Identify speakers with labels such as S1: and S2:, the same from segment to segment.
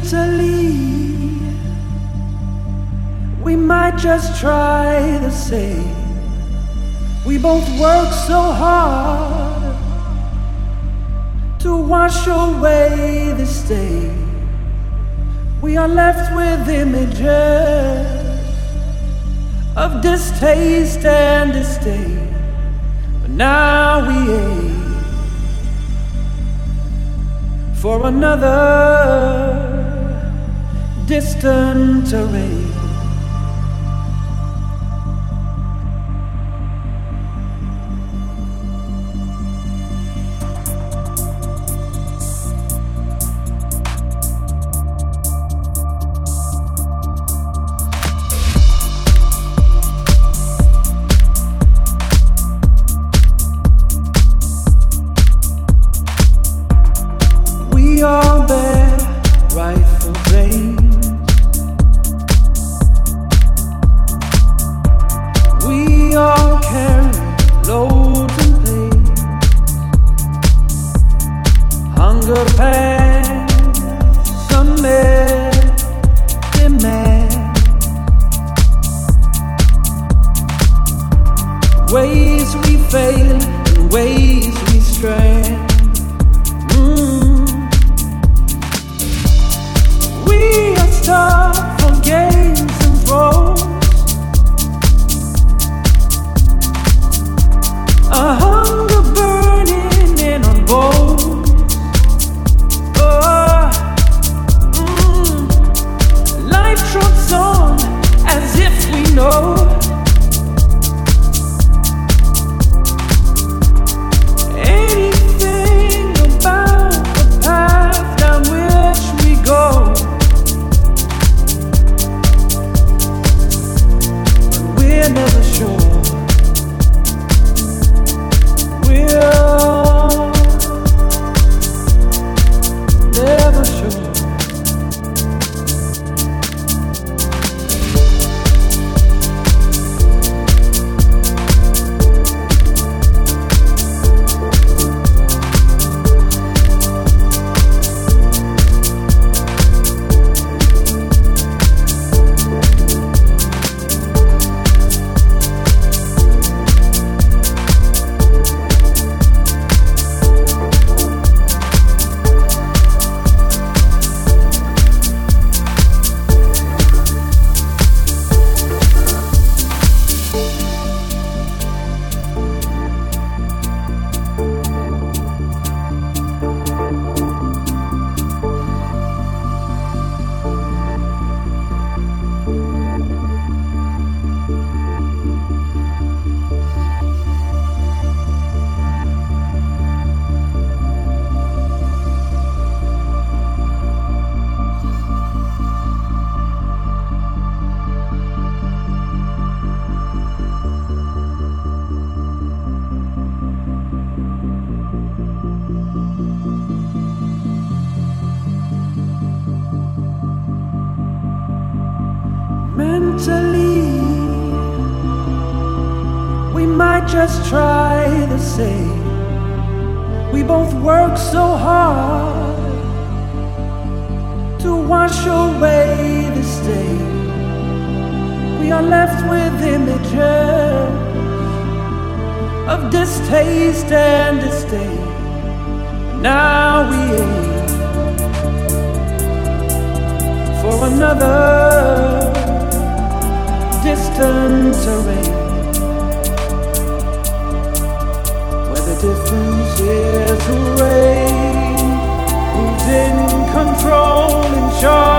S1: mentally. We might just try the same. We both work so hard to wash away the stain. We are left with images of distaste and disdain. But now we ache for another distant array. difference it as a rain. Who didn't control and charge?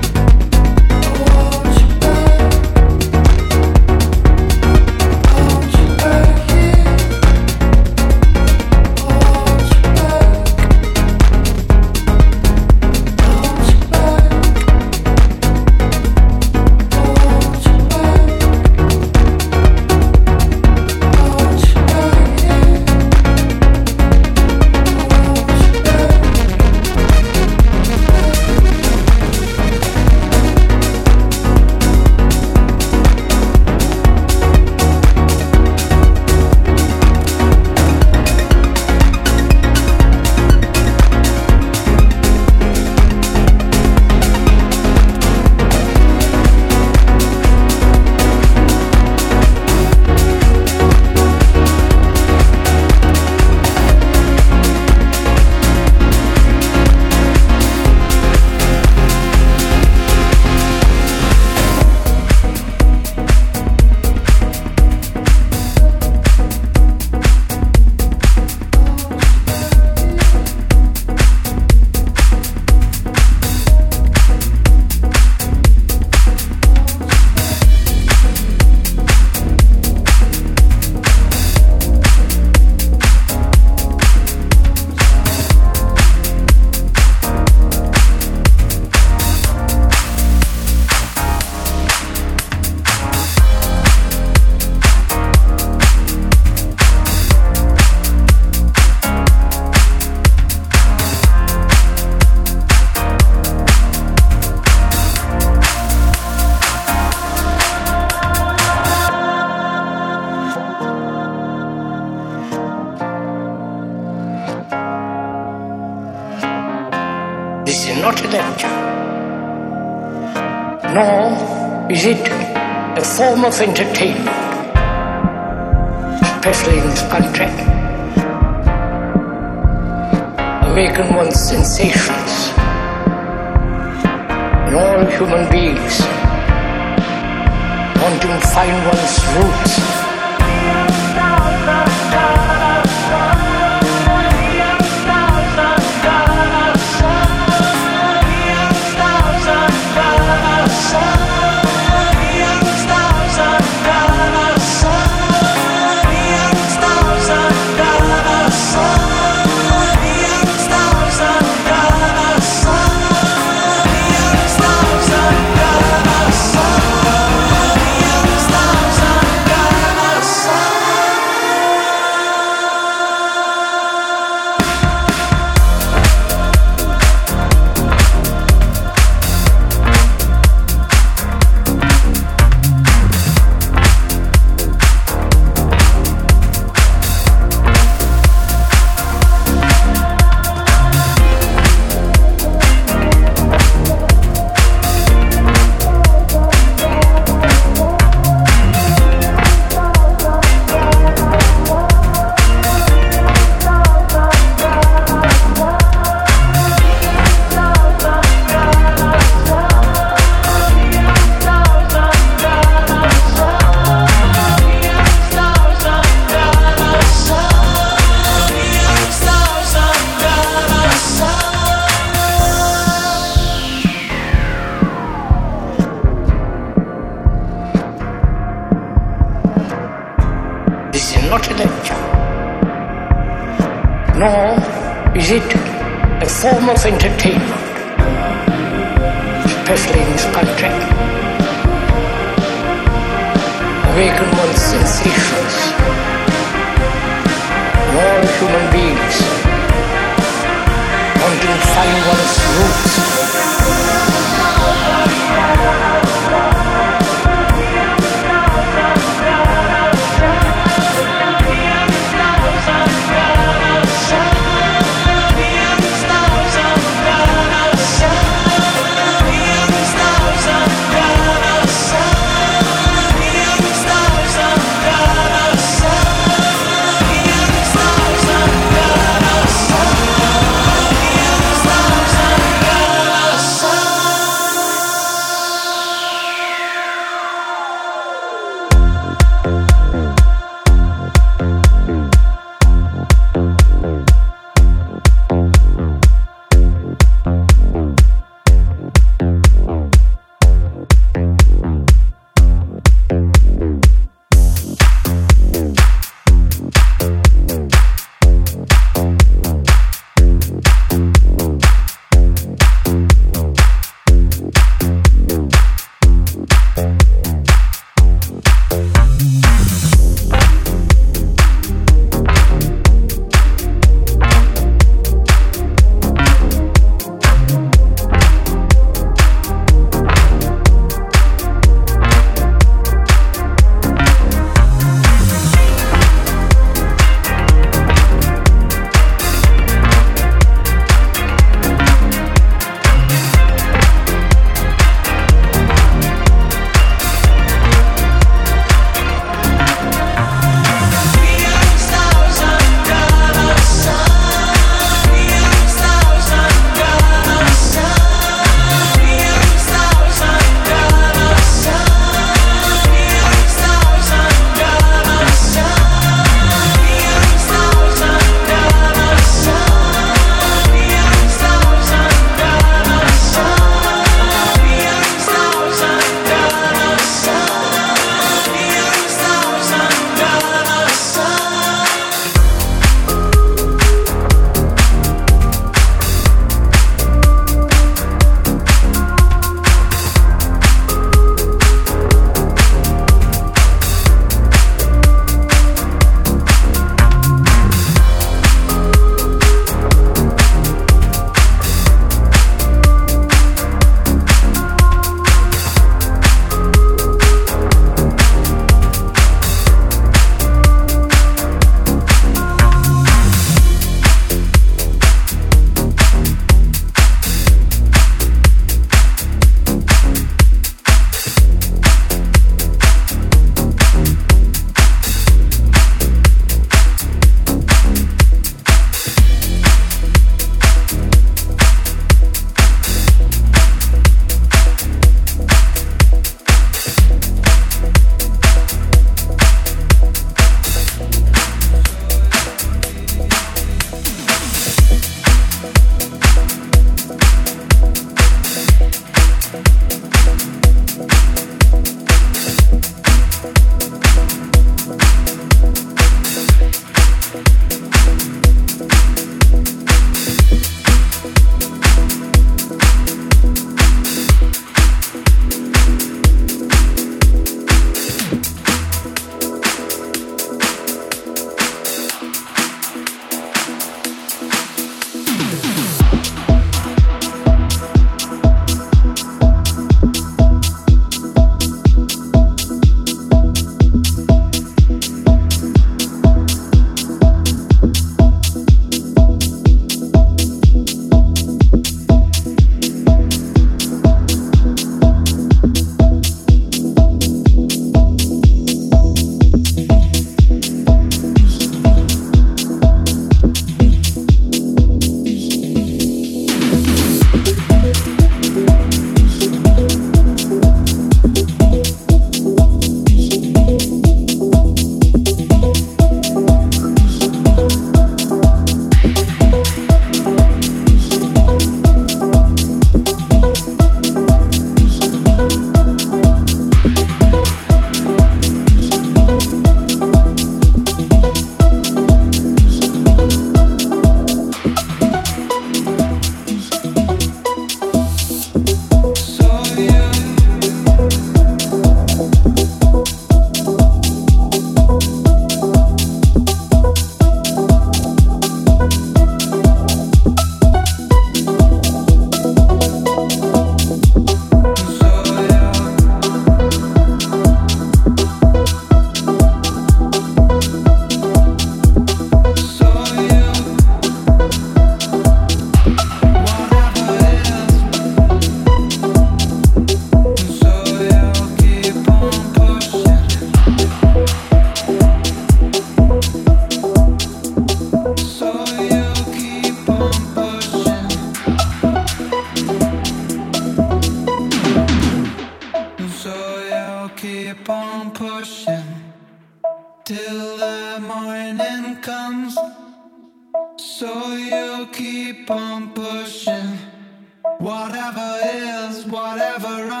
S2: whatever is, whatever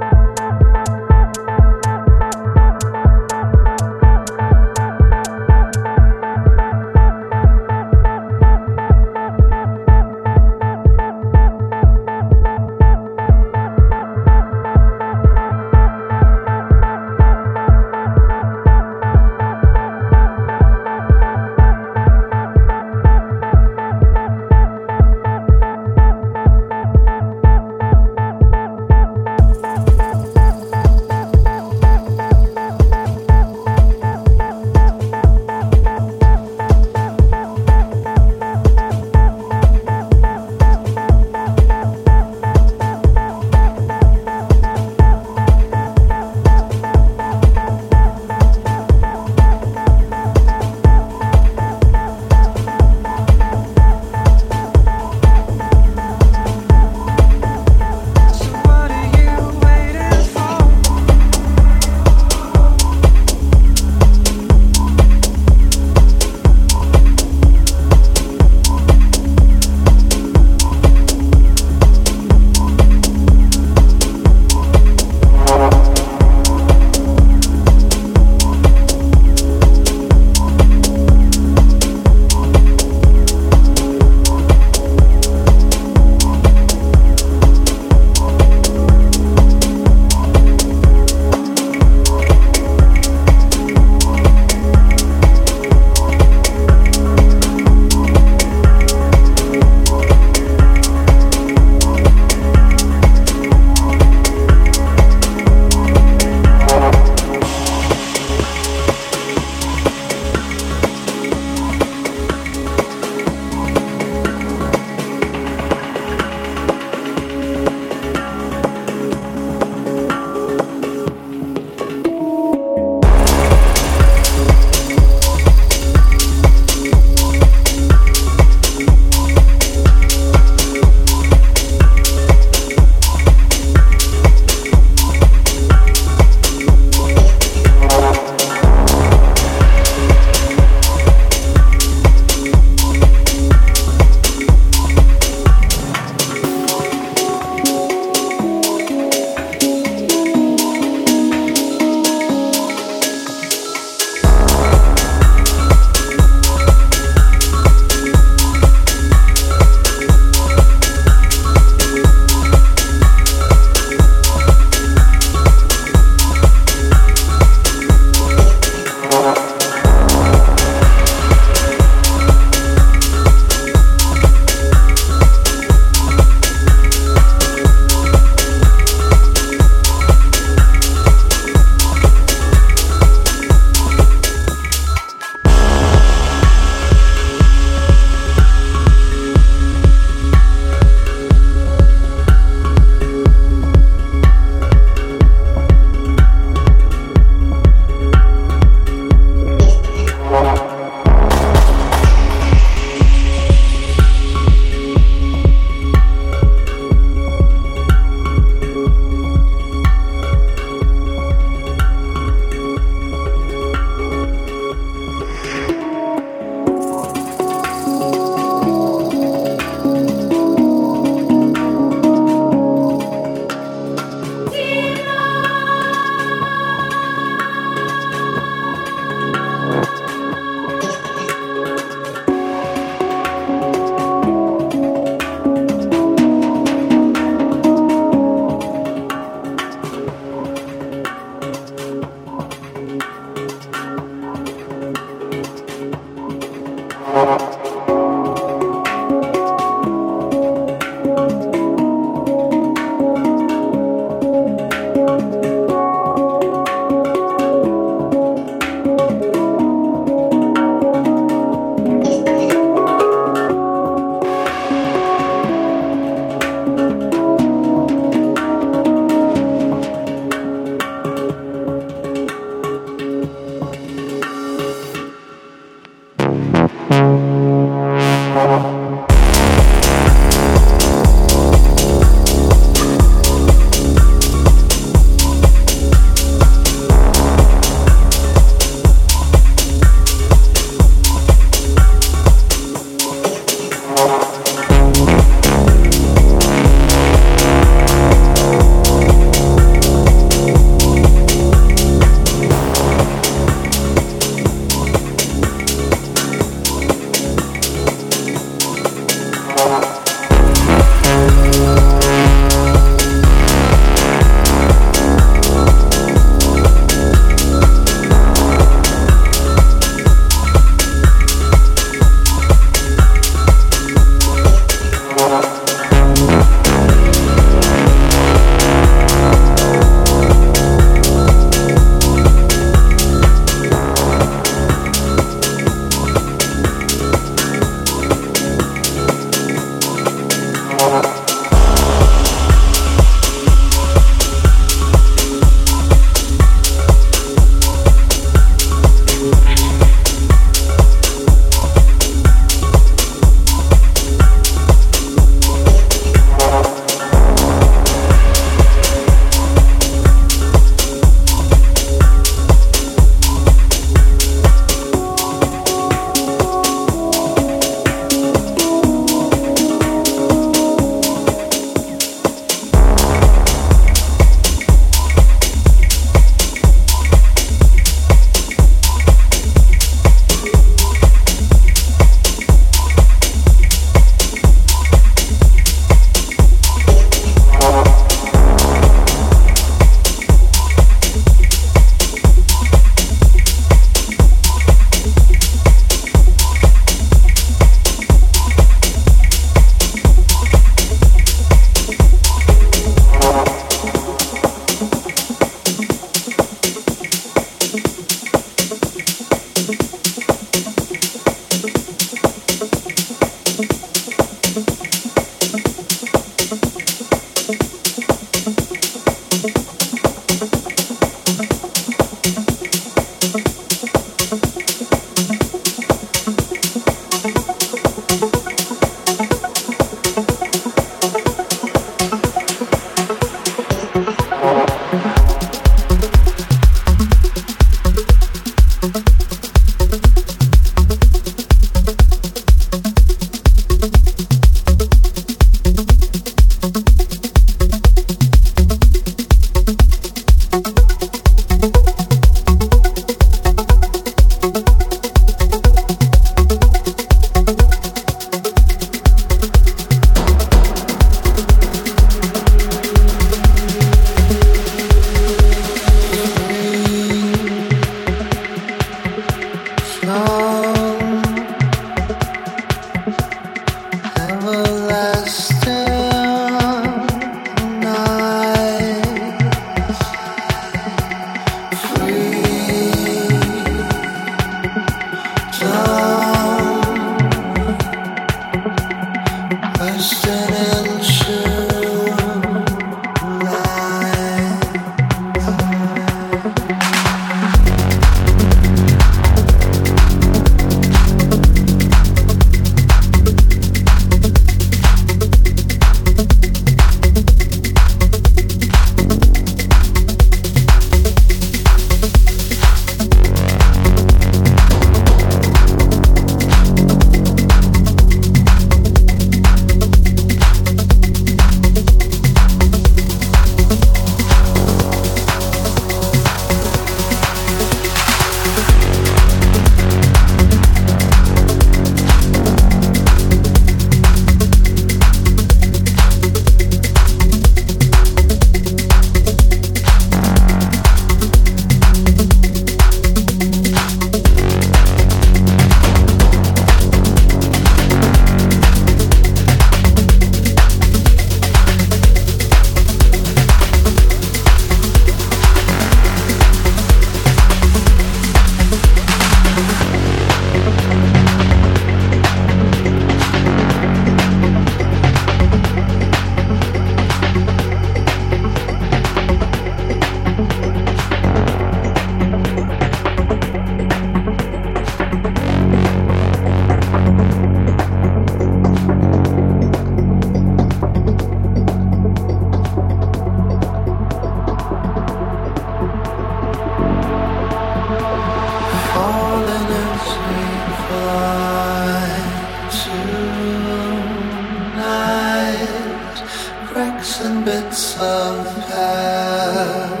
S2: bricks and
S3: bits of
S4: hair.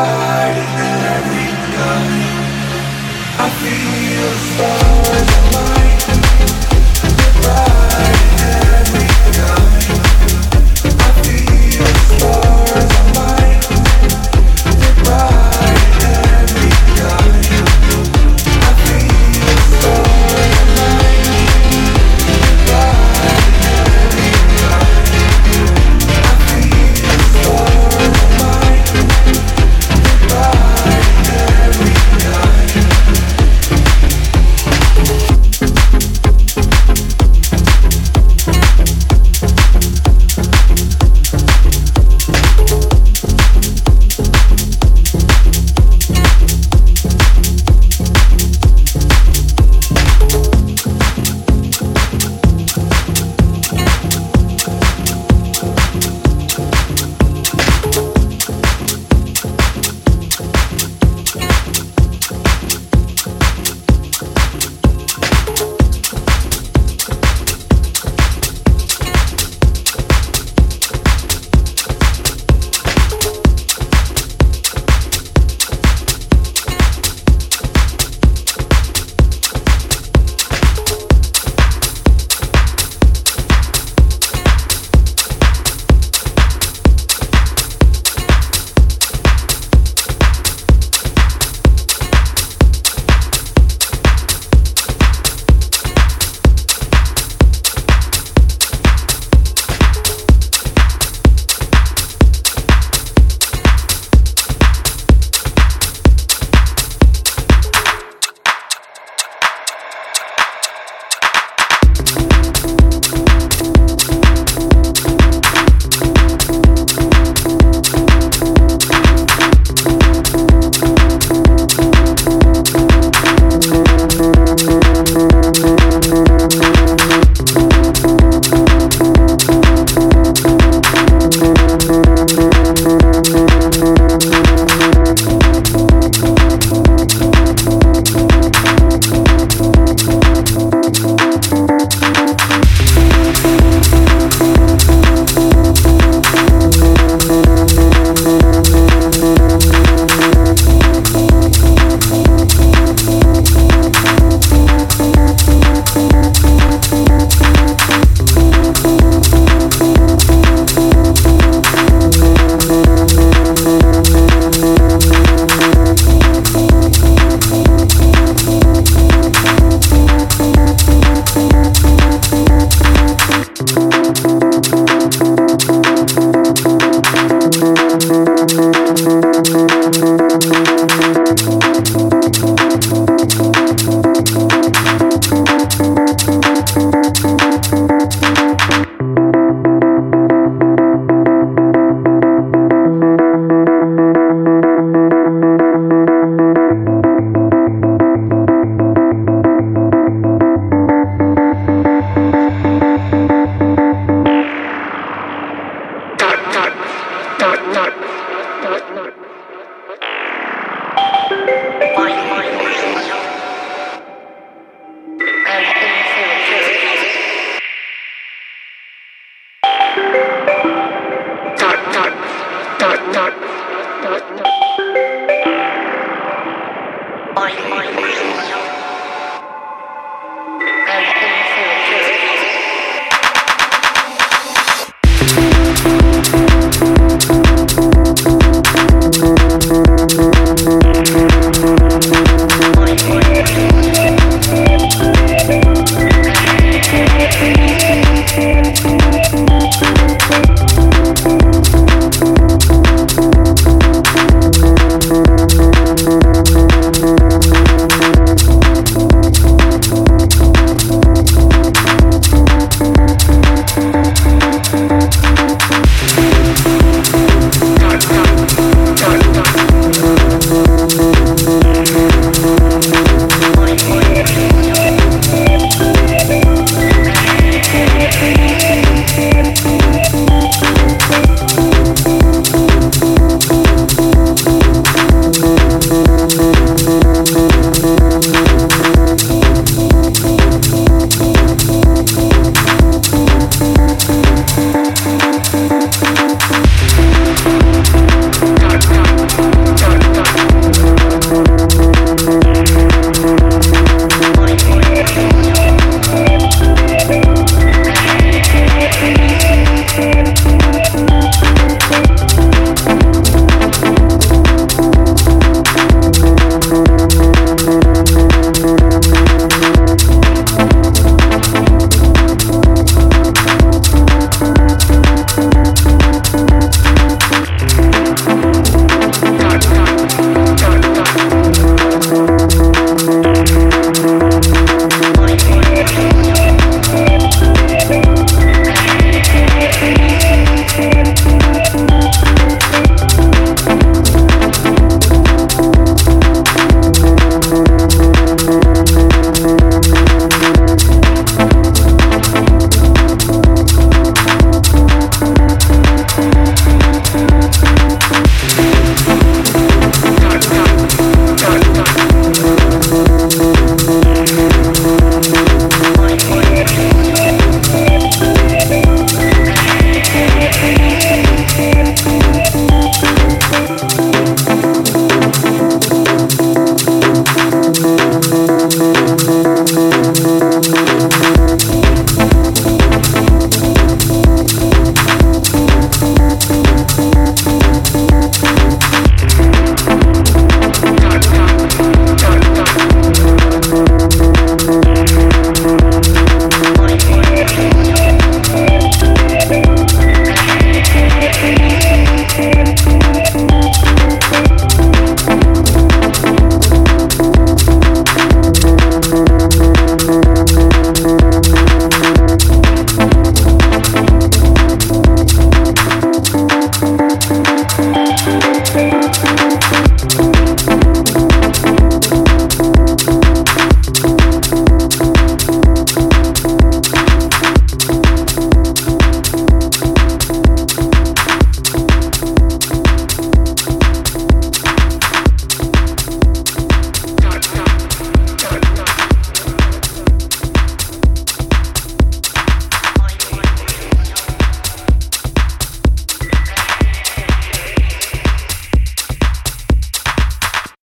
S3: Bye.